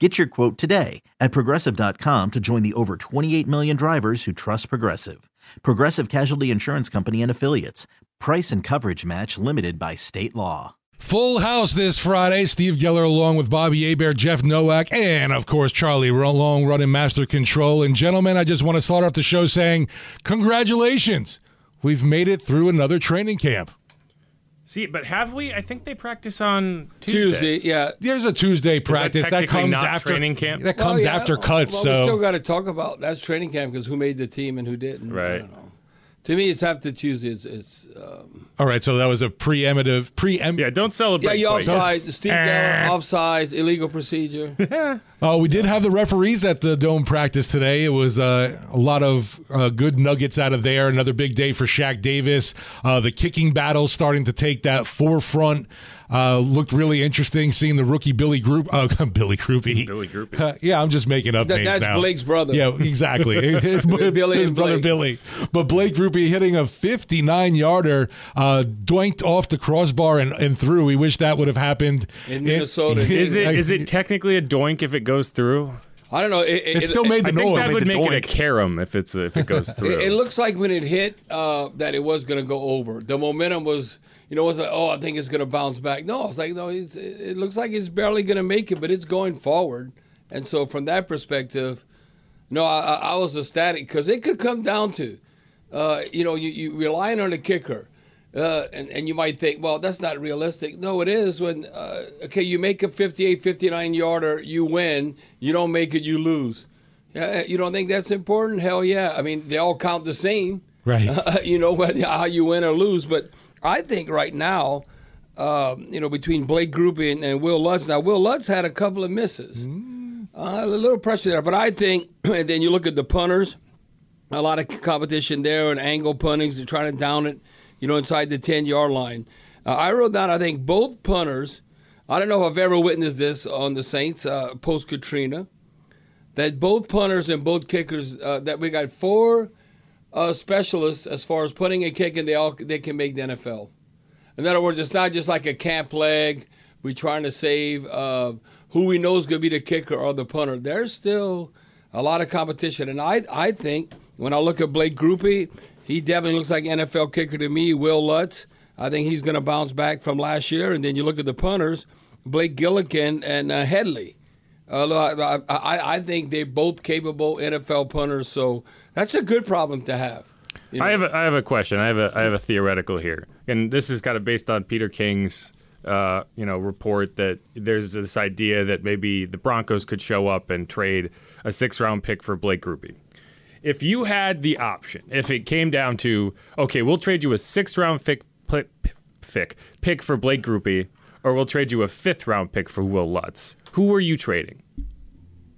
Get your quote today at progressive.com to join the over 28 million drivers who trust Progressive. Progressive Casualty Insurance Company and Affiliates. Price and coverage match limited by state law. Full house this Friday. Steve Geller along with Bobby Hebert, Jeff Nowak, and of course Charlie Long running master control. And gentlemen, I just want to start off the show saying congratulations. We've made it through another training camp. See, but have we? I think they practice on Tuesday. Tuesday, yeah. There's a Tuesday practice that, technically comes not after training camp? That Well, comes yeah, after cuts. Well, so we still got to talk about that's training camp because who made the team and who didn't. I Right. Don't know. To me, it's after Tuesday. It's, it's um, all right. So that was a preemptive preempt. Yeah, don't celebrate. yeah, you quite. offside. Steve. Geller, offsides, illegal procedure. Oh, we did have the referees at the dome practice today. It was uh, a lot of uh, good nuggets out of there. Another big day for Shaq Davis. Uh, the kicking battle starting to take that forefront. Uh, looked really interesting seeing the rookie Billy Group. Uh, Billy Groupie. Billy Groupie. Uh, yeah, I'm just making up That- names that's now. Blake's brother. Yeah, exactly. his Billy his brother Blake. Billy. But Blake Grupe hitting a 59 yarder, uh, doinked off the crossbar and, and through. We wish that would have happened In Minnesota. Is it Like, is it technically a doink if it goes through? I don't know. It, it, It still made the I think noise. that would make the it a doink. carom if it's if it goes through. It, it looks like when it hit uh, that it was going to go over. The momentum was, you know, it wasn't like, oh, I think it's going to bounce back. No, it's like, no, it's, it, looks like it's barely going to make it, but it's going forward. And so from that perspective, no, I, I was ecstatic because it could come down to, uh, you know, you, you relying on the kicker. Uh, and, and you might think, well, that's not realistic. No, it is when, uh, okay, you make a 58, 59 yarder, you win. You don't make it, you lose. Yeah, you don't think that's important? Hell yeah. I mean, they all count the same. Right. you know, whether how you win or lose. But I think right now, um, you know, between Blake Grupe and, and Will Lutz, now Will Lutz had a couple of misses. Uh, a little pressure there. But I think, and then you look at the punters, a lot of competition there and angle puntings. They're trying to down it, you know, inside the 10 yard line. Uh, I wrote down, I think both punters, I don't know if I've ever witnessed this on the Saints uh, post Katrina, that both punters and both kickers, uh, that we got four uh, specialists as far as putting a kick and they all they can make the NFL. In other words, it's not just like a camp leg. We're trying to save uh, who we know is going to be the kicker or the punter. There's still a lot of competition, and I I think when I look at Blake Grupe, he definitely looks like NFL kicker to me. Will Lutz, I think he's going to bounce back from last year, and then you look at the punters, Blake Gillikin and uh, Hedley. Uh, I, I, I think they're both capable NFL punters, so that's a good problem to have. You I have a, I have a question. I have a I have a theoretical here, and this is kind of based on Peter King's uh, you know report that there's this idea that maybe the Broncos could show up and trade a six round pick for Blake Grupe. If you had the option, if it came down to okay, we'll trade you a six round pick pick, pick, pick for Blake Grupe, or we'll trade you a fifth round pick for Will Lutz. Who are you trading?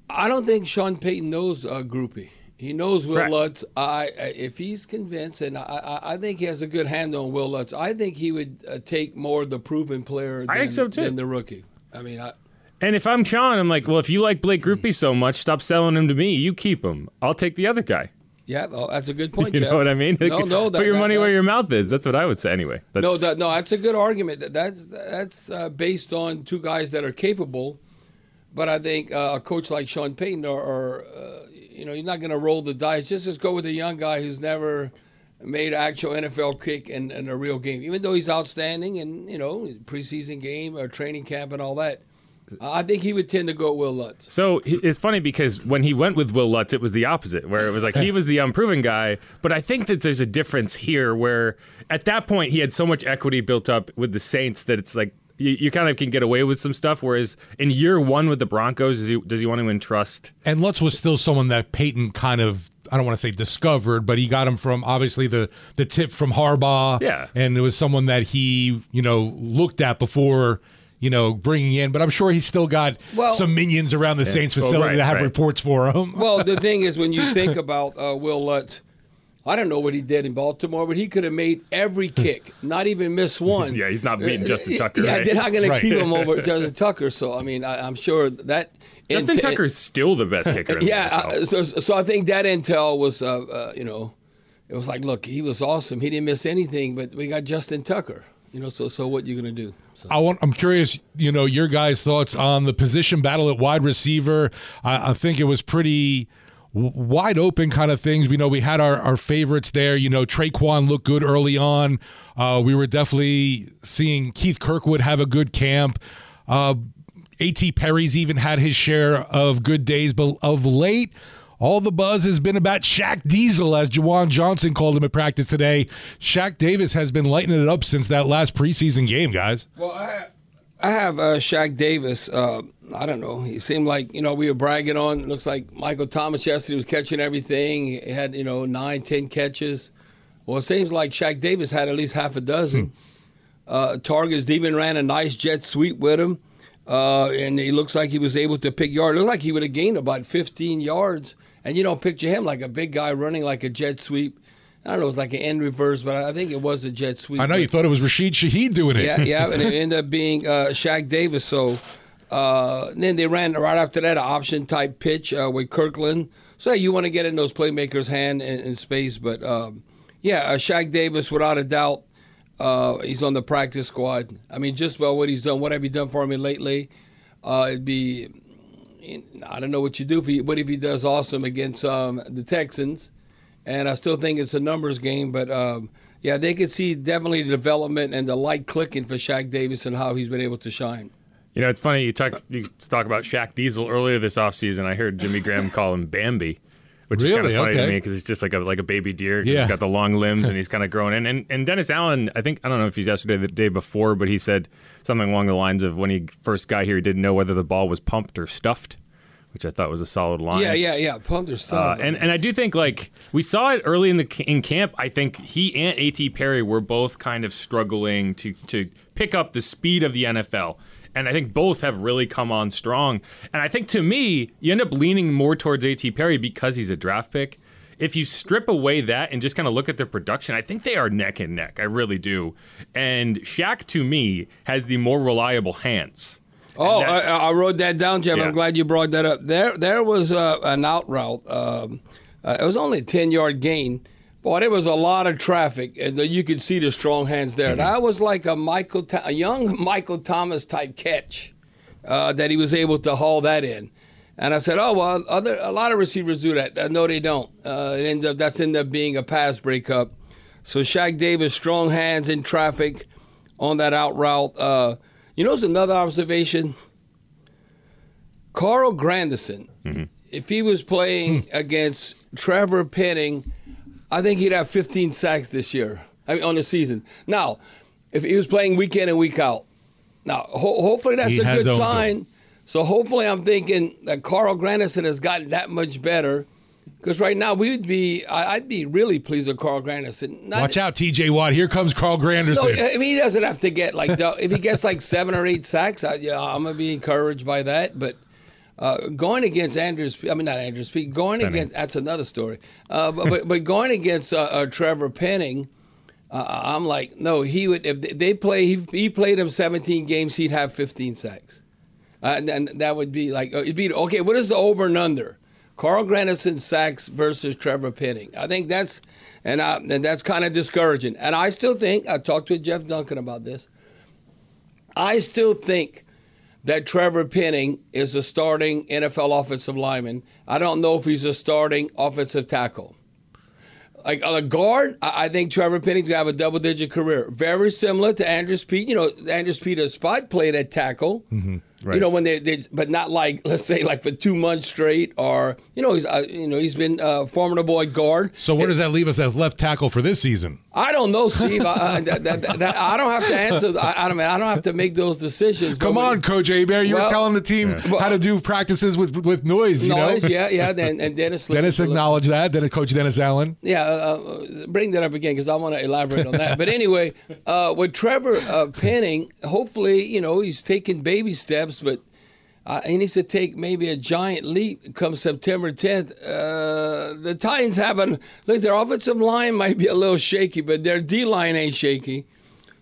I don't think Sean Payton knows uh, Grupe. He knows Will Correct. Lutz. I, if he's convinced, and I, I, think he has a good handle on Will Lutz. I think he would uh, take more the proven player. Than, I think so, too. Than the rookie. I mean, I, And if I'm Sean, I'm like, well, if you like Blake Grupe so much, stop selling him to me. You keep him. I'll take the other guy. yeah, well, that's a good point. You Jeff. know what I mean? No, no, that, Put your that- money that- where your mouth is. That's what I would say. Anyway, that's, No, that, no, that's a good argument. That- That's that's uh, based on two guys that are capable, but I think uh, a coach like Sean Payton, or, or uh, you know, you're not going to roll the dice. Just just go with a young guy who's never made actual NFL kick in, in a real game. Even though he's outstanding and you know preseason game or training camp and all that, I think he would tend to go Will Lutz. So it's funny because when he went with Will Lutz, it was the opposite, where it was like he was the unproven guy. But I think that there's a difference here, where at that point he had so much equity built up with the Saints that it's like you, you kind of can get away with some stuff. Whereas in year one with the Broncos, does he, does he want to entrust? And Lutz was still someone that Peyton kind of I don't want to say discovered, but he got him from obviously the the tip from Harbaugh. Yeah. and it was someone that he you know looked at before you know bringing in. But I'm sure he's still got Well- some minions around the Saints Well, facility right, that have right. reports for him. Well, the thing is, when you think about uh, Will Lutz, I don't know what he did in Baltimore, but he could have made every kick, not even miss one. Yeah, he's not beating Justin Tucker, Yeah, right? they're not going to keep him over Justin Tucker. So, I mean, I, I'm sure that. Justin intel- Tucker's still the best kicker. In the Yeah, NFL. uh, so, so I think that intel was, uh, uh, you know, it was like, look, he was awesome. He didn't miss anything, but we got Justin Tucker. You know, so so what you going to do? So. I want. I'm curious. You know, your guys' thoughts on the position battle at wide receiver. I, I think it was pretty w- wide open kind of things. We know we had our, our favorites there. You know, Tre'Quan looked good early on. Uh, we were definitely seeing Keith Kirkwood have a good camp. Uh, A.T. Perry's even had his share of good days, but of late. All the buzz has been about Shaq Diesel, as Juwan Johnson called him at practice today. Shaq Davis has been lighting it up since that last preseason game, guys. Well, I I have uh, Shaq Davis. Uh, I don't know. He seemed like you know we were bragging on. It looks like Michael Thomas yesterday was catching everything. He had you know nine, ten catches. Well, it seems like Shaq Davis had at least half a dozen uh, targets. Even ran a nice jet sweep with him, uh, and he looks like he was able to pick yards. Looked like he would have gained about 15 yards. And you don't picture him like a big guy running like a jet sweep. I don't know. It was like an end reverse, but I think it was a jet sweep. I know you thought it was Rashid Shaheed doing it. Yeah, yeah, and it ended up being uh, Shaq Davis. So uh, then they ran right after that an option type pitch uh, with Kirkland. So you want to get in those playmakers' hand in, in space, but um, yeah, uh, Shaq Davis without a doubt. Uh, he's on the practice squad. I mean, just about what he's done. What have you done for me lately? Uh, it'd be I don't know what you do if he, what if he does awesome against um, the Texans, and I still think it's a numbers game. But um, yeah, they could see definitely the development and the light clicking for Shaq Davis and how he's been able to shine. You know, it's funny you talk you talk about Shaq Diesel earlier this offseason. I heard Jimmy Graham call him Bambi, which is kind of Really? funny to me because he's just like a like a baby deer. Yeah. He's got the long limbs and he's kind of growing. And, and and Dennis Allen, I think I don't know if he's yesterday or the day before, but he said something along the lines of when he first got here, he didn't know whether the ball was pumped or stuffed, which I thought was a solid line. Yeah, yeah, yeah. Or stuff. Uh, and and I do think like we saw it early in the in camp. I think he and A.T. Perry were both kind of struggling to to pick up the speed of the NFL. And I think both have really come on strong. And I think to me, you end up leaning more towards A.T. Perry because he's a draft pick. If you strip away that and just kind of look at their production, I think they are neck and neck. I really do. And Shaq to me has the more reliable hands. Oh, I, I wrote that down, Jeff. Yeah. I'm glad you brought that up. There, there was uh, an out route. Um, uh, it was only a ten yard gain, but there was a lot of traffic, and you could see the strong hands there. That was like a Michael, a young Michael Thomas type catch uh, that he was able to haul that in. And I said, "Oh well, other a lot of receivers do that. Uh, no, they don't. Uh, it ends up that's ended up being a pass breakup. So Shaq Davis, strong hands in traffic on that out route. You know, it's another observation. Carl Granderson, if he was playing against Trevor Penning, I think he'd have 15 sacks this year. I mean, on the season. Now, if he was playing week in and week out, now ho- hopefully that's He a good sign. So hopefully, I'm thinking that Carl Granderson has gotten that much better. Because right now we'd be, I'd be really pleased with Carl Granderson. Not- Watch out, TJ Watt. Here comes Carl Granderson. no, I mean he doesn't have to get like if he gets like seven or eight sacks, I, yeah, I'm gonna be encouraged by that. But uh, going against Andrus, I mean not Andrus, Peat, going against that's another story. Uh, but, but but going against uh, uh, Trevor Penning, uh, I'm like no, he would if they play. He, he played him 17 games, he'd have 15 sacks, uh, and, and that would be like uh, it'd be okay. What is the over and under? Carl Granderson sacks versus Trevor Penning. I think that's and I, and that's kind of discouraging. And I still think I talked to Jeff Duncan about this. I still think that Trevor Penning is a starting NFL offensive lineman. I don't know if he's a starting offensive tackle. Like on a guard, I think Trevor Penning's gonna have a double-digit career. Very similar to Andrus Peat. You know, Andrus Peat a spot played at tackle. Mm-hmm. You know when they, they, but not like let's say like for two months straight, or you know he's uh, you know he's been uh, formidable at guard. So where does that leave us as left tackle for this season? I don't know, Steve. I, I, that, that, that, I don't have to answer. I, I don't. I don't have to make those decisions. Come on, Coach Hebert. You Well, were telling the team Well, how to do practices with with noise. You Noise, know. yeah, yeah. And, and Dennis. Dennis acknowledged that. Then Coach Dennis Allen. Yeah, uh, uh, bring that up again because I want to elaborate on that. But anyway, uh, with Trevor uh, Penning, hopefully, you know, he's taking baby steps, but uh, he needs to take maybe a giant leap come September 10th. Uh, the Titans haven't, look, their offensive line might be a little shaky, but their D line ain't shaky.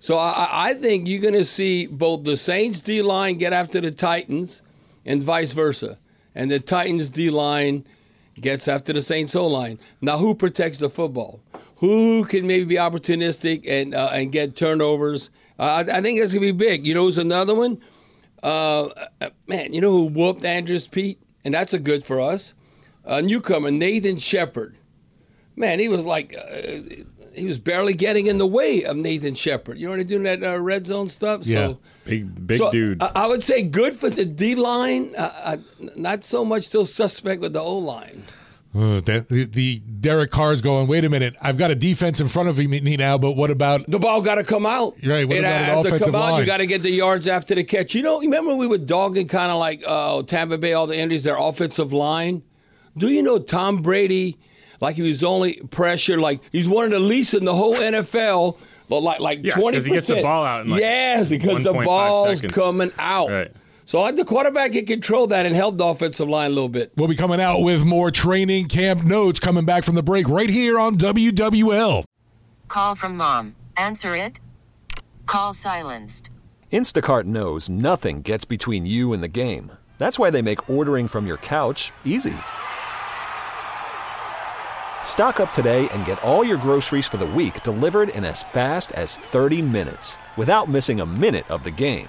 So I, I- think you're going to see both the Saints D line get after the Titans and vice versa. And the Titans D line gets after the Saints O line. Now, who protects the football? Who can maybe be opportunistic and uh, and get turnovers? Uh, I, I think that's gonna be big. You know, who's another one? Uh, uh, man, you know who whooped Andrus Peat, and that's a good for us. A newcomer, Nathan Shepherd. Man, he was like. Uh, he was barely getting in the way of Nathan Shepherd. You know what they doing that uh, red zone stuff. Yeah. So Big big so, dude. I, I would say good for the D line. Uh, uh, not so much still suspect with the O line. Uh, the, the, the Derek Carr's going. Wait a minute. I've got a defense in front of me now, but what about? The ball got to come out. You're right. What it about an has to offensive come out. line? You got to get the yards after the catch. You know, remember we were dogging kind of like uh, Tampa Bay, all the injuries, their offensive line. Do you know Tom Brady? Like he was only pressure. Like he's one of the least in the whole NFL. But like like Yeah, twenty 'cause he gets the ball out like, yes, because the ball's seconds. coming out. Right. So like the quarterback can control that and help the offensive line a little bit. We'll be coming out with more training camp notes coming back from the break right here on WWL. Call from mom. Answer it. Call silenced. Instacart knows nothing gets between you and the game. That's why they make ordering from your couch easy. Stock up today and get all your groceries for the week delivered in as fast as 30 minutes without missing a minute of the game.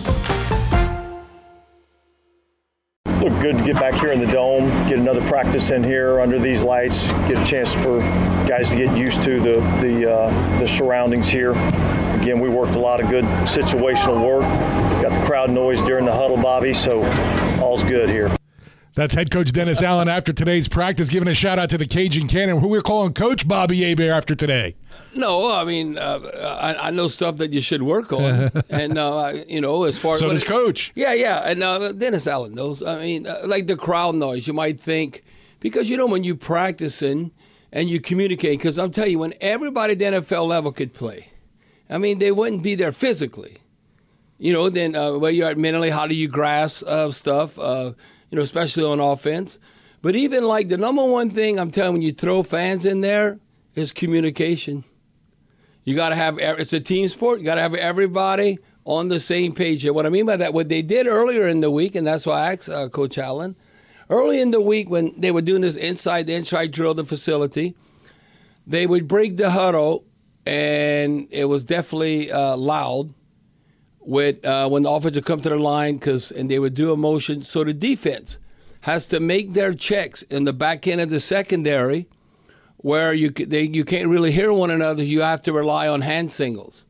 Look good to get back here in the dome, get another practice in here under these lights, get a chance for guys to get used to the the, uh, the surroundings here. Again, we worked a lot of good situational work. Got the crowd noise during the huddle, Bobby, so all's good here. That's head coach Dennis Allen after today's practice, giving a shout out to the Cajun Cannon, who we're calling Coach Bobby Hebert after today. No, I mean, uh, I, I know stuff that you should work on, and uh, you know, as far So as does Coach. Yeah, yeah, and uh, Dennis Allen knows. I mean, uh, like the crowd noise, you might think because you know when you practicing and you communicate. Because I'm telling you, when everybody at the NFL level could play, I mean, they wouldn't be there physically. You know, then uh, where you're at mentally, how do you grasp uh, stuff? You know, especially on offense. But even like the number one thing I'm telling when you throw fans in there is communication. You got to have it's a team sport. You got to have everybody on the same page. And what I mean by that, what they did earlier in the week, and that's why I asked uh, Coach Allen, early in the week when they were doing this inside the inside drill, the facility, they would break the huddle, and it was definitely uh, loud. With uh, when the offense would come to the line, because and they would do a motion, so the defense has to make their checks in the back end of the secondary where you they, you can't really hear one another. You have to rely on hand singles.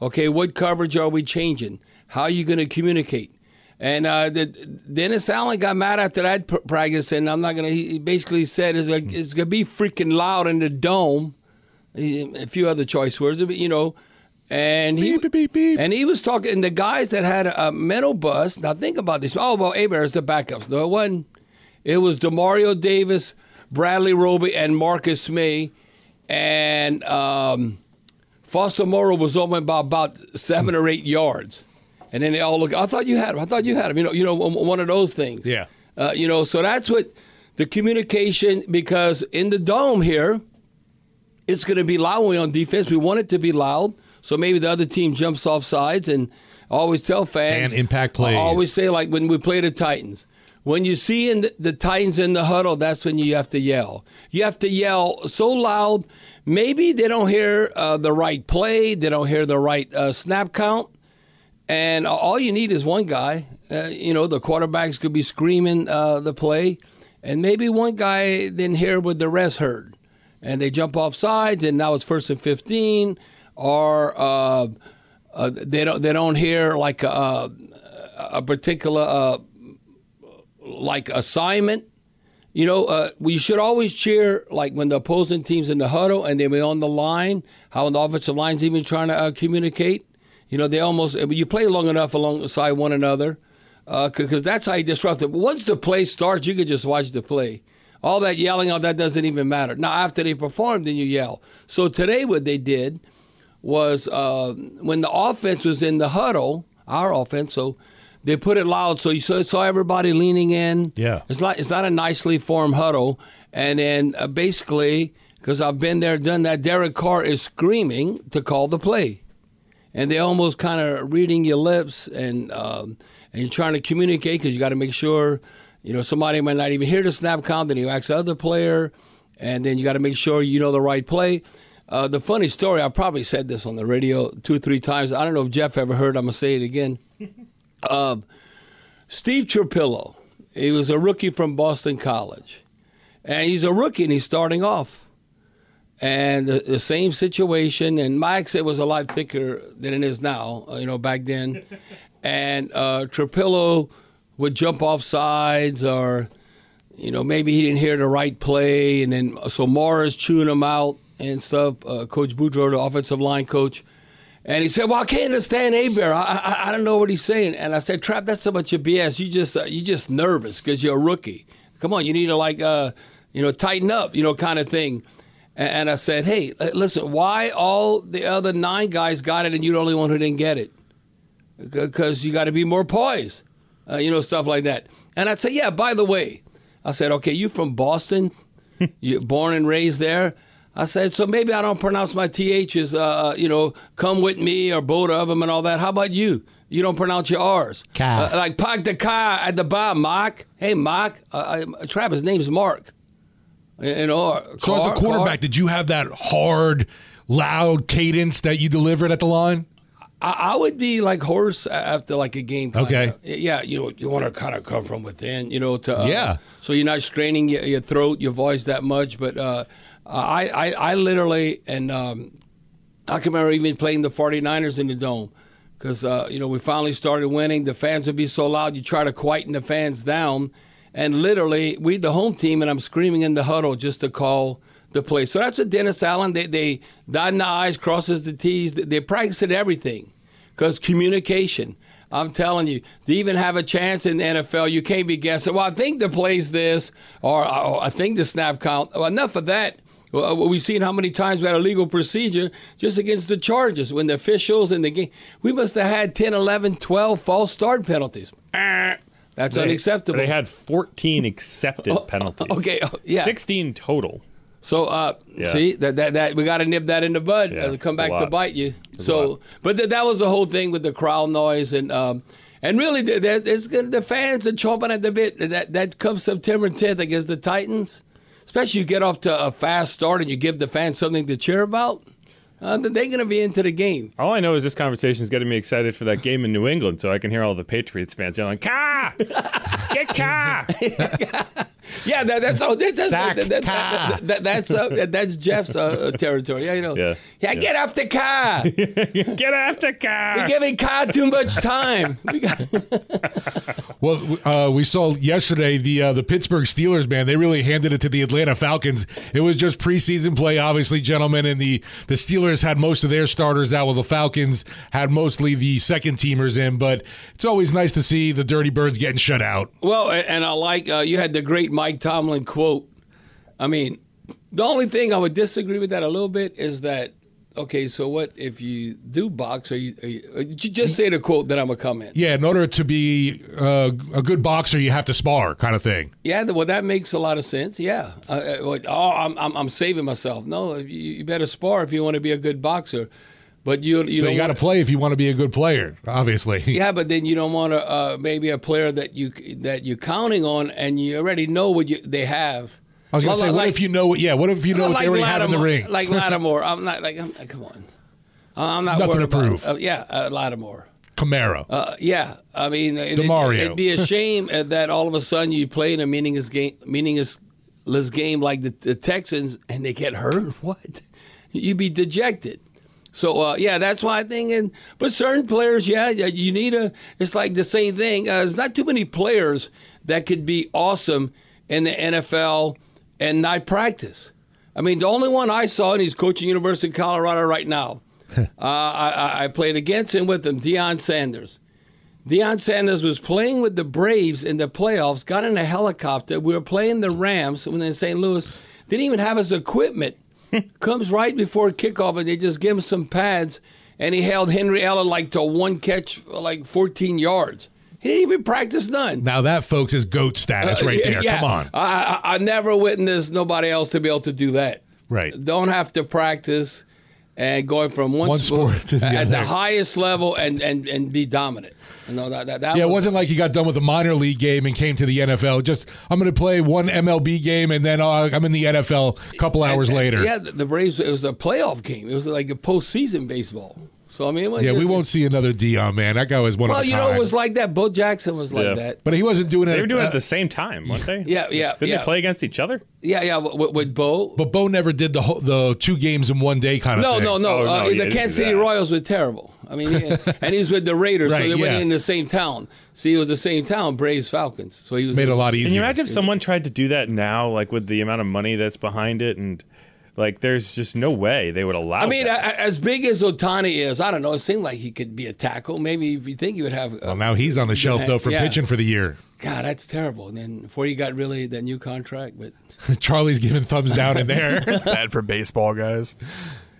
Okay, what coverage are we changing? How are you going to communicate? And uh, the, Dennis Allen got mad after that pr- practice, and I'm not going to. He basically said it's, like, it's going to be freaking loud in the dome. A few other choice words, but you know. And he Beep, beep, beep, and he was talking. And the guys that had a, a mental bus. Now think about this. Oh well, Hebert is the backups. No, it wasn't. It was Demario Davis, Bradley Roby, and Marcus Maye, and um, Foster Moreau was only by about seven or eight yards, and then they all look. I thought you had him. I thought you had him. You know, you know, one of those things. Yeah. Uh, you know, so that's what the communication because in the dome here, it's going to be loud when we're on defense. We want it to be loud, so maybe the other team jumps off sides. And I always tell fans, And impact plays. I always say like when we play the Titans. When you see in the, the Titans in the huddle, that's when you have to yell. You have to yell so loud. Maybe they don't hear uh, the right play. They don't hear the right uh, snap count. And all you need is one guy. Uh, you know, the quarterbacks could be screaming uh, the play, and maybe one guy didn't hear what the rest heard, and they jump off sides, and now it's first and fifteen, or uh, uh, they don't they don't hear like a, a particular uh, like assignment. You know, uh, we should always cheer like when the opposing team's in the huddle and they're on the line. How the offensive line's even trying to uh, communicate. You know, they almost you play long enough alongside one another because uh, that's how you disrupt it. Once the play starts, you can just watch the play. All that yelling, all that doesn't even matter. Now, after they perform, then you yell. So today, what they did was uh, when the offense was in the huddle, our offense, so they put it loud, so you saw, saw everybody leaning in. Yeah. it's not it's not a nicely formed huddle, and then uh, basically because I've been there, done that. Derek Carr is screaming to call the play and they almost kind of reading your lips and um, and you're trying to communicate because you got to make sure you know somebody might not even hear the snap count then you ask the other player and then you got to make sure you know the right play uh, the funny story i probably said this on the radio two or three times i don't know if jeff ever heard i'm going to say it again uh, steve Trapilo, he was a rookie from boston college and he's a rookie and he's starting off and the, the, same situation. And my accent was a lot thicker than it is now, uh, you know, back then. and uh, Trapilo would jump off sides, or you know, maybe he didn't hear the right play, and then so Morris chewing him out and stuff. Uh, coach Boudreaux, the offensive line coach. And he said, "Well, I can't understand Hebert. I, I, I don't know what he's saying." And I said, "Trap, that's so much of BS. You just uh, you just nervous because you're a rookie. Come on, you need to like uh, you know tighten up, you know, kind of thing." And I said, hey, listen, why all the other nine guys got it and you're the only one who didn't get it? Because you got to be more poised, uh, you know, stuff like that. And I said, yeah, by the way, I said, okay, you from Boston, you born and raised there. I said, so maybe I don't pronounce my THs, uh, you know, come with me or both of them and all that. How about you? You don't pronounce your R's. Uh, like park the car at the bar, Mark. Hey, Mark. Uh, Travis' name's Mark. You know, so as a quarterback, did you have that hard, loud cadence that you delivered at the line? I, I would be like hoarse after like a game. Okay. Yeah, you know, you want to kind of come from within, you know, to uh, yeah. So you're not straining your, your, throat, your voice that much. But uh, I, I, I literally, and um, I can remember even playing the 49ers in the dome because uh, you know we finally started winning. The fans would be so loud, you try to quieten the fans down and literally we the home team and I'm screaming in the huddle just to call the play. So that's what Dennis Allen they they dot the I's, crosses the T's. They, they practice at everything because communication. I'm telling you, to even have a chance in the NFL, you can't be guessing. Well, I think the play's this, or oh, I think the snap count. Well, enough of that. Well, we've seen how many times we had a legal procedure just against the charges when the officials and the game. We must have had 10, 11, 12 false start penalties. That's they, unacceptable. They had 14 accepted penalties. Okay, oh, yeah. 16 total. So, uh, yeah. see that, that that we got to nip that in the bud. Yeah, uh, come back to bite you. so, but th- that was the whole thing with the crowd noise and um, and really, it's good. The fans are chomping at the bit. That that comes September 10th against the Titans. Especially you get off to a fast start and you give the fans something to cheer about uh, they're going to be into the game. All I know is this conversation is getting me excited for that game in New England, so I can hear all the Patriots fans yelling, "Car, get car!" yeah, that, that's all. That, that's Zach, that, that, that's uh, that's Jeff's uh, territory. Yeah, you know. Yeah, yeah, yeah. get off the car. get off the car. We're giving car too much time. well, uh, we saw yesterday the uh, the Pittsburgh Steelers. Man, they really handed it to the Atlanta Falcons. It was just preseason play, obviously, gentlemen, and the the Steelers had most of their starters out, while the Falcons had mostly the second teamers in. But it's always nice to see the Dirty Birds getting shut out. Well, and I like uh, you had the great Mike Tomlin quote. I mean, the only thing I would disagree with that a little bit is that okay, so what if you do box? Or you, are you uh, just say the quote, that I'm gonna comment. Yeah, in order to be uh, a good boxer, you have to spar, kind of thing. Yeah, well, that makes a lot of sense. Yeah. Uh, uh, oh, I'm, I'm, I'm saving myself. No, you, you better spar if you want to be a good boxer. But you, you so you got to play if you want to be a good player, obviously. Yeah, but then you don't want to uh, maybe a player that you that you're counting on and you already know what you, they have. I was going to say, what if you know? Yeah, what if you know what they already have in the ring? Like Lattimore. I'm not like I'm, come on. I'm not Nothing worried to about- prove. uh, yeah, uh, Lattimore. Camaro. Uh, yeah, I mean, it, DeMario. It, would be a shame uh, that all of a sudden you play in a meaningless game, meaningless game like the, the Texans, and they get hurt. What? You'd be dejected. So uh, yeah, that's why I think. And but certain players, yeah, you need a. It's like the same thing. Uh, there's not too many players that could be awesome in the NFL and not practice. I mean, the only one I saw, and he's coaching University of Colorado right now. uh, I, I- played against him with him, Deion Sanders. Deion Sanders was playing with the Braves in the playoffs, got in a helicopter. We were playing the Rams when in St. Louis. Didn't even have his equipment. Comes right before kickoff, and they just give him some pads, and he held Henry Ellard like to one catch, like 14 yards. He didn't even practice none. now that, folks, is goat status right Uh, there. yeah. Come on. I, I, I never witnessed nobody else to be able to do that. Right. Don't have to practice and going from one, One sport to the at the highest level and, and, and be dominant. You know, that, that, that Yeah, it was- wasn't like he got done with a minor league game and came to the NFL. Just I'm going to play one MLB game and then uh, I'm in the NFL a couple hours and- later. Yeah, the Braves. It was a playoff game. It was like a postseason baseball. So I mean, it Yeah, we won't see another Deion, man. That guy was one Well, of a you know, it was like that. Bo Jackson was like Yeah. that. but he wasn't doing it. They were doing it uh, at the same time, weren't they? Yeah, yeah, Didn't yeah. they play against each other? Yeah, yeah. With, with Bo. But Bo never did the whole, the two games in one day kind of No, thing. no, no. Oh, uh, no, he the didn't Kansas City. Royals were terrible. I mean, he- and he's with the Raiders, Right, so they went in the same town. See, it was the same town, Braves Falcons. So he was Made it a lot easier. Can you imagine if someone tried to do that now, like with the amount of money that's behind it, and like there's just no way they would allow. I mean, that. a- as big as Ohtani is, I don't know. It seemed like he could be a tackle. Maybe if you think you would have. Uh, Well, now he's on the shelf though for Yeah. pitching for the year. God, that's terrible. And then before he got really that new contract, but Charlie's giving thumbs down in there. it's Bad for baseball, guys.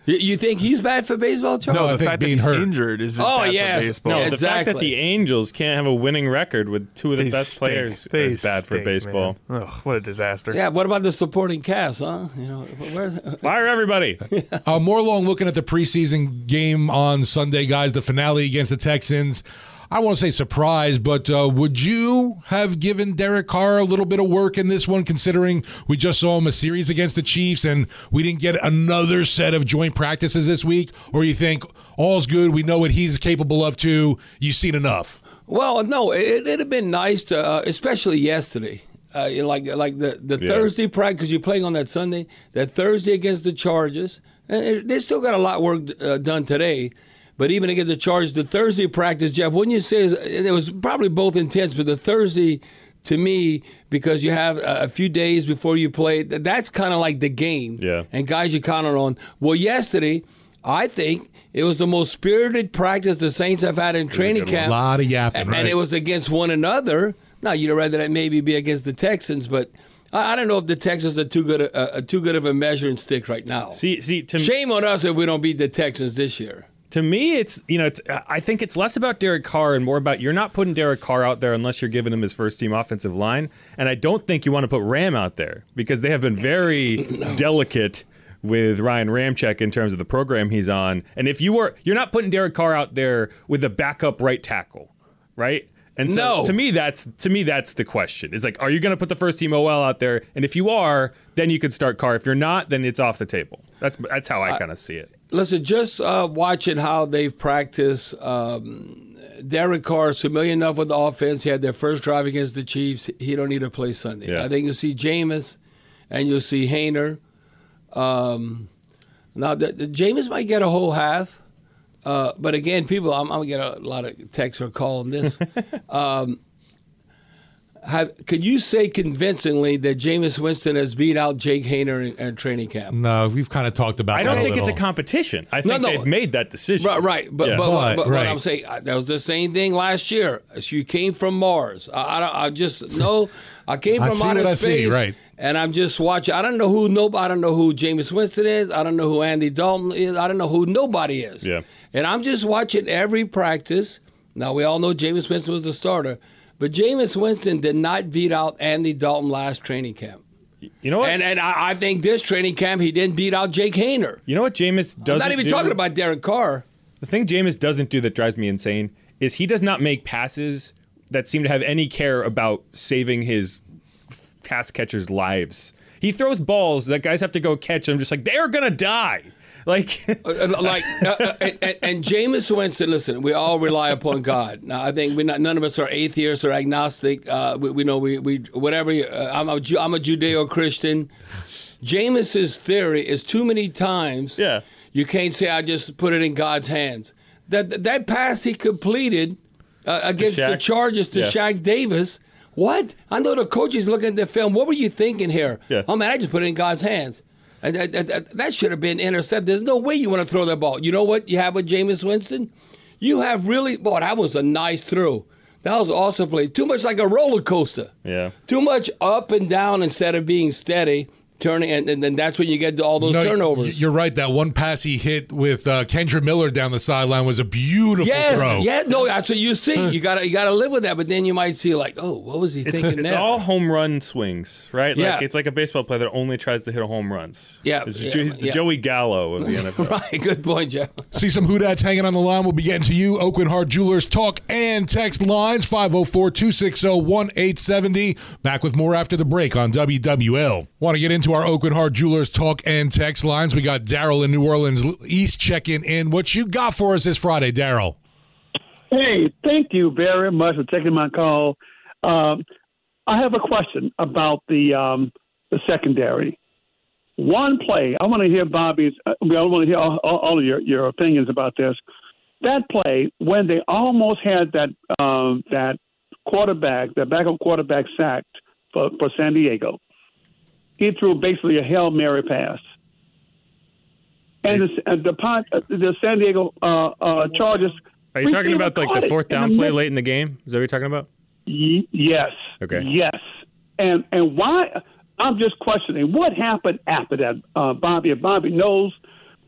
You, you think he's bad for baseball, Charlie? No, I the think fact that he's hurt. injured is Oh, bad yes. for baseball. no, Yeah, the fact that exactly. the Angels can't have a winning record with two of the They best stink. players They is bad for stink, baseball. man. Ugh, what a disaster. Yeah. What about the supporting cast? Huh? You know, where, Fire everybody. Uh, more along looking at the preseason game on Sunday, guys, the finale against the Texans. I won't say surprise, but uh, would you have given Derek Carr a little bit of work in this one, considering we just saw him a series against the Chiefs and we didn't get another set of joint practices this week? Or you think all's good, we know what he's capable of too, you've seen enough? Well, no, it, it'd have been nice to, uh, especially yesterday. Uh, you know, like like the, the Yeah. Thursday practice, because you're playing on that Sunday. That Thursday against the Chargers, and they still got a lot of work uh, done today. But even against the Chargers, the Thursday practice, Jeff, wouldn't you say is- it was probably both intense, but the Thursday, to me, because you have a, a few days before you play, that's kind of like the game. Yeah. And guys you counted on. Well, yesterday, I think it was the most spirited practice the Saints have had in training camp. A lot of yapping, And, right? and it was against one another. Now you'd rather that maybe be against the Texans, but I, I don't know if the Texans are too good a, a, too good of a measuring stick right now. See, see, to Shame on us if we don't beat the Texans this year. To me, it's you know, it's, I think it's less about Derek Carr and more about you're not putting Derek Carr out there unless you're giving him his first team offensive line, and I don't think you want to put Ram out there because they have been very delicate with Ryan Ramczyk in terms of the program he's on. And if you were, you're not putting Derek Carr out there with a backup right tackle, right? And so No. to me, that's to me that's the question. Is like, are you going to put the first team OL out there? And if you are, then you could start Carr. If you're not, then it's off the table. That's that's how I kind of see it. Listen, just uh, watching how they've practiced. Um, Derek Carr is familiar enough with the offense. He had their first drive against the Chiefs. He don't need to play Sunday. Yeah. I think you'll see Jameis and you'll see Haener. Um, now, the, the Jameis might get a whole half. Uh, but again, people, I'm, I'm gonna get a lot of texts or call on this. um, Have, could you say convincingly that Jameis Winston has beat out Jake Haener in, in training camp? No, we've kind of talked about. It. I don't that think it's a competition. I think no. they've made that decision. Right, right. But, Yeah. but, But, but, right. what I'm saying, that was the same thing last year. As You came from Mars. I, I, I just no. I came I from see outer what I space, see, right. And I'm just watching. I don't know who no. I don't know who Jameis Winston is. I don't know who Andy Dalton is. I don't know who nobody is. Yeah. And I'm just watching every practice. Now we all know Jameis Winston was the starter, but Jameis Winston did not beat out Andy Dalton last training camp. You know what? And and I, I think this training camp he didn't beat out Jake Haener. you know what Jameis I'm doesn't not even do? talking about Derek Carr. The thing Jameis doesn't do that drives me insane is he does not make passes that seem to have any care about saving his pass catchers' lives. He throws balls that guys have to go catch. I'm just like they're gonna die. Like Uh, like uh, uh, and, and, Jameis Winston. Listen, we all rely upon God. Now, I think we not none of us are atheists or agnostic. Uh, we, we know we, we whatever. Uh, I'm a Ju- I'm a Judeo Christian. Jameis's theory is too many times. Yeah. you can't say I just put it in God's hands. That that pass he completed uh, against the Shaq? Chargers to Yeah. Shaq Davis. What? I know the coaches looking at the film. What were you thinking here? Yeah. Oh man, I just put it in God's hands. And That, that- that- that should have been intercepted. There's no way you want to throw that ball. You know what you have with Jameis Winston? You have really, boy, that was a nice throw. That was awesome play. Too much like a roller coaster. yeah. Too much up and down instead of being steady, turning, and, and then that's when you get to all those No, turnovers. You're right. That one pass he hit with uh, Kendre Miller down the sideline was a beautiful Yes, throw. yeah, no, that's what you see. You gotta, you gotta live with that. But then you might see like, oh, what was he It's, thinking it's there? all home run swings, right? Yeah. Like it's like a baseball player that only tries to hit home runs. Yeah, It's- yeah, he's the yeah. Joey Gallo of the NFL. right, good point, Jeff. See some Houdat's hanging on the line. We'll be getting to you. Aucoin Hart Jewelers talk and text lines 504 260 1870. Back with more after the break on WWL. Want to get into our Aucoin Hart Jewelers talk and text lines? We got Daryl in New Orleans East checking in. What you got for us this Friday, Daryl? Hey, thank you very much for taking my call. Um, I have a question about the um, the secondary. One play, I want to hear Bobby's. uh, I want to hear all, all all of your, your opinions about this. That play when they almost had that um, that quarterback, that backup quarterback sacked for, for San Diego. He threw basically a hail mary pass, and the the, uh, the San Diego uh, uh, Chargers. Are you talking about like the fourth down play late in the game? Is that what you're talking about? Y- yes. Okay. Yes. And and why? I'm just questioning what happened after that, uh, Bobby. If Bobby knows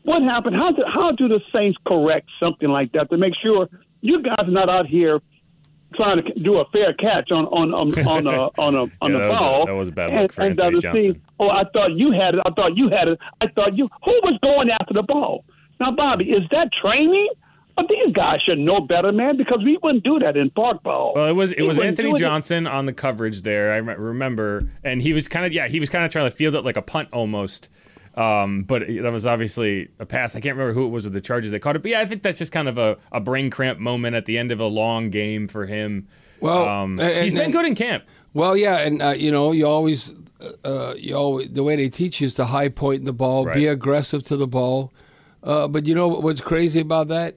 what happened, how do how do the Saints correct something like that to make sure you guys are not out here trying to do a fair catch on on on on a on a on Yeah, the that was a- ball? that was a bad and, look for and, Anthony Johnson. See, oh, I thought you had it. I thought you had it. I thought you. Who was going after the ball? Now, Bobby, is that training? But these guys should know better, man, because we wouldn't do that in park ball. Well, it was it We was Anthony do it. Johnson on the coverage there. I remember, and he was kind of yeah, he was kind of trying to field it like a punt almost. Um, but that was obviously a pass. I can't remember who it was with the Chargers that caught it. But yeah, I think that's just kind of a, a brain cramp moment at the end of a long game for him. Well, um, and- he's been and- good in camp. Well, yeah, and uh, you know, you always, uh, you always, the way they teach you is to high point the ball, be aggressive to the ball. Uh, but you know what's crazy about that?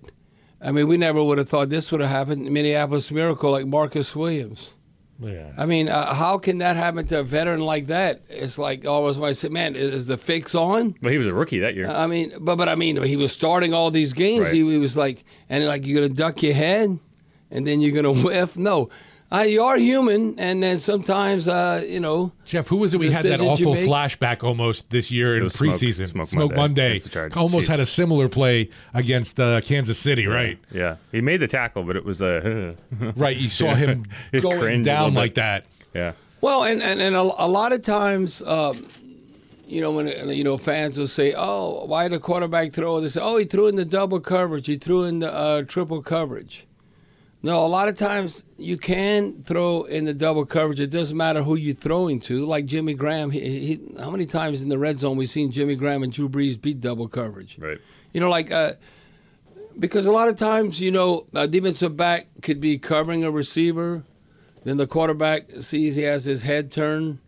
I mean, we never would have thought this would have happened. Minneapolis Miracle, like Marcus Williams. Yeah. I mean, uh, how can that happen to a veteran like that? It's like always when I say, "Man, is, is the fix on?" But he was a rookie that year. I mean, but but I mean, he was starting all these games. Right. He, he was like, and like you're gonna duck your head, and then you're gonna whiff. No, uh, you are human, and then sometimes, uh, you know, Jeff, who was it? We had that awful flashback almost this year in was Smoke- preseason. Smoke Monday. Monday against the Almost had a similar play against uh, Kansas City, right? Yeah, he made the tackle, but it was a Right. You saw him His going cringe down like that. Yeah. Well, and and, and a, a lot of times, um, you know, when uh, you know fans will say, "Oh, why did the quarterback throw?" They say, "Oh, he threw in the double coverage. He threw in the uh, triple coverage." No, a lot of times you can throw in the double coverage. It doesn't matter who you're throwing to. Like Jimmy Graham, he, he, how many times in the red zone we've seen Jimmy Graham and Drew Brees beat double coverage? Right. You know, like uh, because a lot of times, you know, a defensive back could be covering a receiver, then the quarterback sees he has his head turned,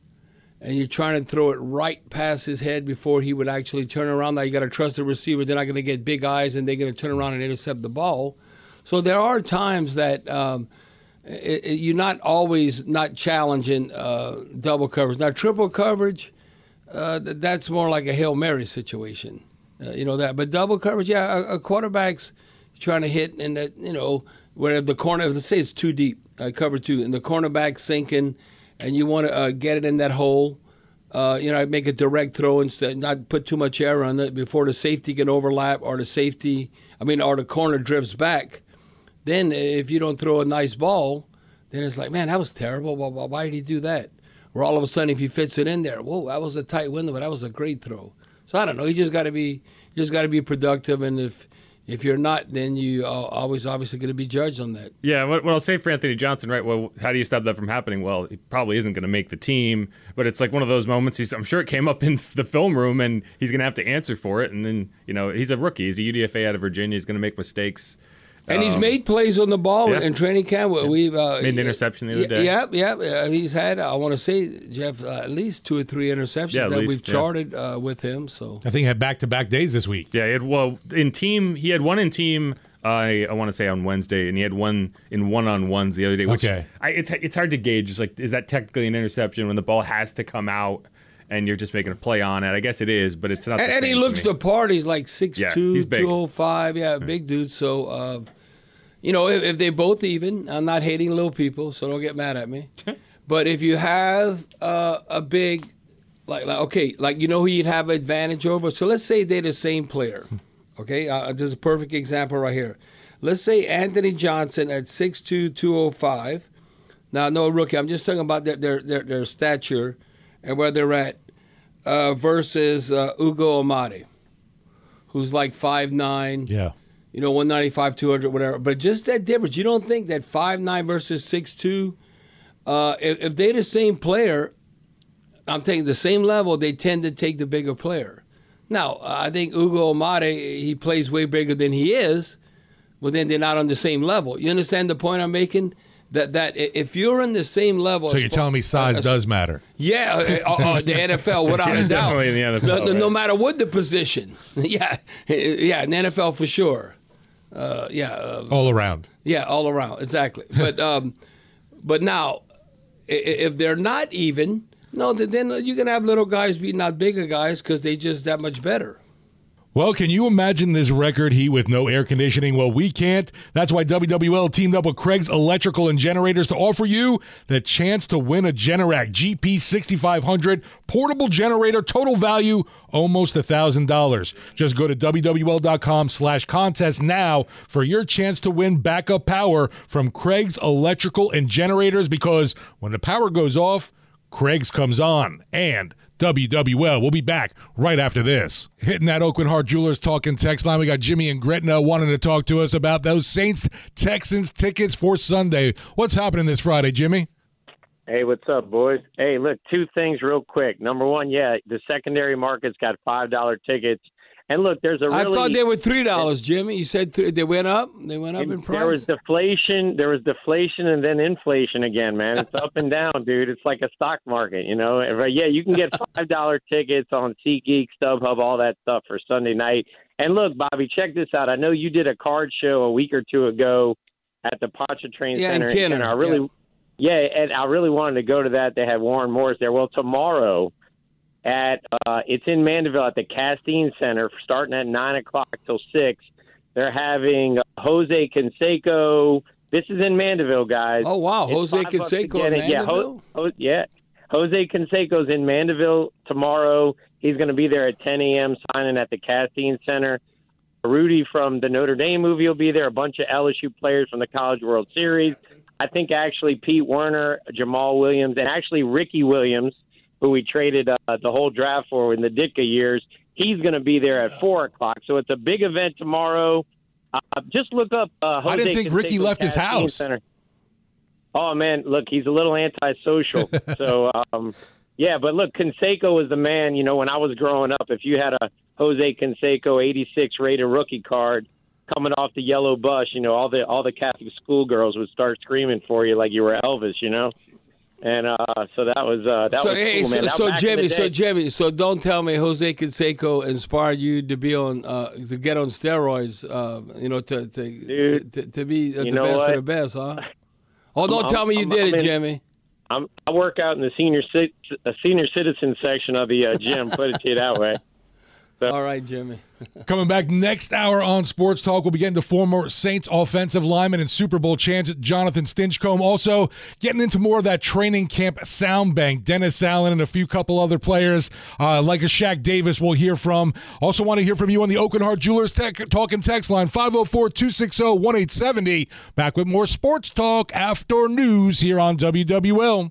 and you're trying to throw it right past his head before he would actually turn around. Now you got to trust the receiver; they're not going to get big eyes, and they're going to turn around and intercept the ball. So there are times that um, it, it, you're not always not challenging uh, double coverage. Now, triple coverage, uh, th- that's more like a hail mary situation. Uh, you know that, but double coverage, yeah, a, a quarterback's trying to hit and that, you know, where the corner, let's say it's too deep, uh, cover two, and the cornerback sinking, and you want to uh, get it in that hole. Uh, you know, I make a direct throw instead, not put too much air on it before the safety can overlap or the safety, I mean, or the corner drifts back. Then if you don't throw a nice ball, then it's like, man, that was terrible. Why, why, did he do that? Or all of a sudden, if he fits it in there, whoa, that was a tight window, but that was a great throw. So I don't know. You just got to be, you just got to be productive, and if if you're not, then you are always obviously going to be judged on that. Yeah, what, what I'll say for Anthony Johnson, right? Well, how do you stop that from happening? Well, he probably isn't going to make the team, but it's like one of those moments. He's, I'm sure it came up in the film room, and he's going to have to answer for it. And then, you know, he's a rookie. He's a UDFA out of Virginia. He's going to make mistakes. And he's Um, made plays on the ball yeah. in training camp. We've uh, Made an interception the other day. Yep, yep. Uh, he's had, I want to say, Jeff, uh, at least two or three interceptions Yeah, that least, we've yeah. charted uh, with him. So I think he had back to back days this week. Yeah, he had, well, in team, he had one in team. I I want to say on Wednesday, and he had one in one on ones the other day. Which Okay. I, it's it's hard to gauge. It's like, is that technically an interception when the ball has to come out and you're just making a play on it? I guess it is, but it's not. and, the and he looks the part. He's like 6'2", Yeah, he's big. 205. Yeah, big dude. So, uh, you know, if, if they both even, I'm not hating little people, so don't get mad at me. but if you have uh, a big, like, like, okay, like, you know who you'd have advantage over? So let's say they're the same player. Okay, uh, there's a perfect example right here. Let's say Anthony Johnson at 6'2", 205. Now, no rookie. I'm just talking about their their their, their stature and where they're at uh, versus uh, Ugo Amadi, who's like 5'9", Yeah. you know, 195, 200, whatever. But just that difference. You don't think that 5'9 versus 6'2, uh, if, if they're the same player, I'm taking the same level, they tend to take the bigger player. Now, I think Ugo Amadi, he plays way bigger than he is, but then they're not on the same level. You understand the point I'm making? That, that if you're in the same level, So you're far- telling me size uh, does matter. yeah, uh, uh, uh, the NFL without a doubt. Definitely in the NFL, No, no, no matter what the position. yeah, yeah, in the NFL for sure. Uh, yeah, uh, All around. yeah, all around exactly. But um, but now, if they're not even, no, then- then you can have little guys beating out bigger guys because they just that much better. Well, can you imagine this record heat with no air conditioning? Well, we can't. That's why WWL teamed up with Craig's Electrical and Generators to offer you the chance to win a Generac GP6500 portable generator, total value almost $1,000. Just go to WWL.com slash contest now for your chance to win backup power from Craig's Electrical and Generators because when the power goes off, Craig's comes on and WWL. We'll be back right after this. Hitting that Aucoin Hart Jewelers talking text line. We got Jimmy and Gretna wanting to talk to us about those Saints Texans tickets for Sunday. What's happening this Friday, Jimmy? Hey, what's up, boys? Hey, look, two things real quick. Number one, yeah, the secondary market's got five dollar tickets, and look, there's a really I thought they were three dollars, Jimmy. You said th- they went up. They went up in price. there was deflation, there was deflation, and then inflation again, man. It's up and down, dude. It's like a stock market, you know. But yeah, you can get five dollar tickets on SeatGeek, StubHub, all that stuff for Sunday night. And look, Bobby, check this out. I know you did a card show a week or two ago at the Pontchartrain Yeah, Center, Kenner, and I really, yeah, and I really wanted to go to that. They had Warren Morris there. Well, tomorrow at uh, it's in Mandeville at the Castine Center, starting at nine o'clock till six. They're having uh, Jose Canseco. This is in Mandeville, guys. Oh, wow. It's Jose Canseco in it. Yeah, Ho- Ho- yeah. Jose Canseco's in Mandeville tomorrow. He's going to be there at 10 a.m. signing at the Castine Center. Rudy from the Notre Dame movie will be there. A bunch of LSU players from the College World Series. I think actually Pete Werner, Jamal Williams, and actually Ricky Williams, who we traded uh, the whole draft for in the Ditka years. He's going to be there at four o'clock. So it's a big event tomorrow. Uh, just look up. Uh, Jose I didn't think Ricky left his house. Center. Oh man, look, he's a little antisocial. so um, yeah, but look, Canseco was the man. You know, when I was growing up, if you had a Jose Canseco '86 rated rookie card coming off the yellow bus, you know, all the all the Catholic schoolgirls would start screaming for you like you were Elvis. You know. And uh, so that was uh, that so was hey, cool, man. so, so Jimmy, so Jimmy, so don't tell me Jose Canseco inspired you to be on uh, to get on steroids, uh, you know, to to, to, to, to be the best what? of the best, huh? Oh, don't I'm- tell me you I'm- did I'm it, in- Jimmy. I'm, I work out in the senior ci- senior citizen section of the uh, gym. put it to you that way. All right, Jimmy. Coming back next hour on Sports Talk, we'll be getting to former Saints offensive lineman and Super Bowl champ Jonathan Stinchcomb. Also, getting into more of that training camp sound bank. Dennis Allen and a few couple other players, uh, like a Shaq Davis, we'll hear from. Also, want to hear from you on the Aucoin Hart Jewelers tech, Talk and Text line 504 260 1870. Back with more Sports Talk after news here on WWL.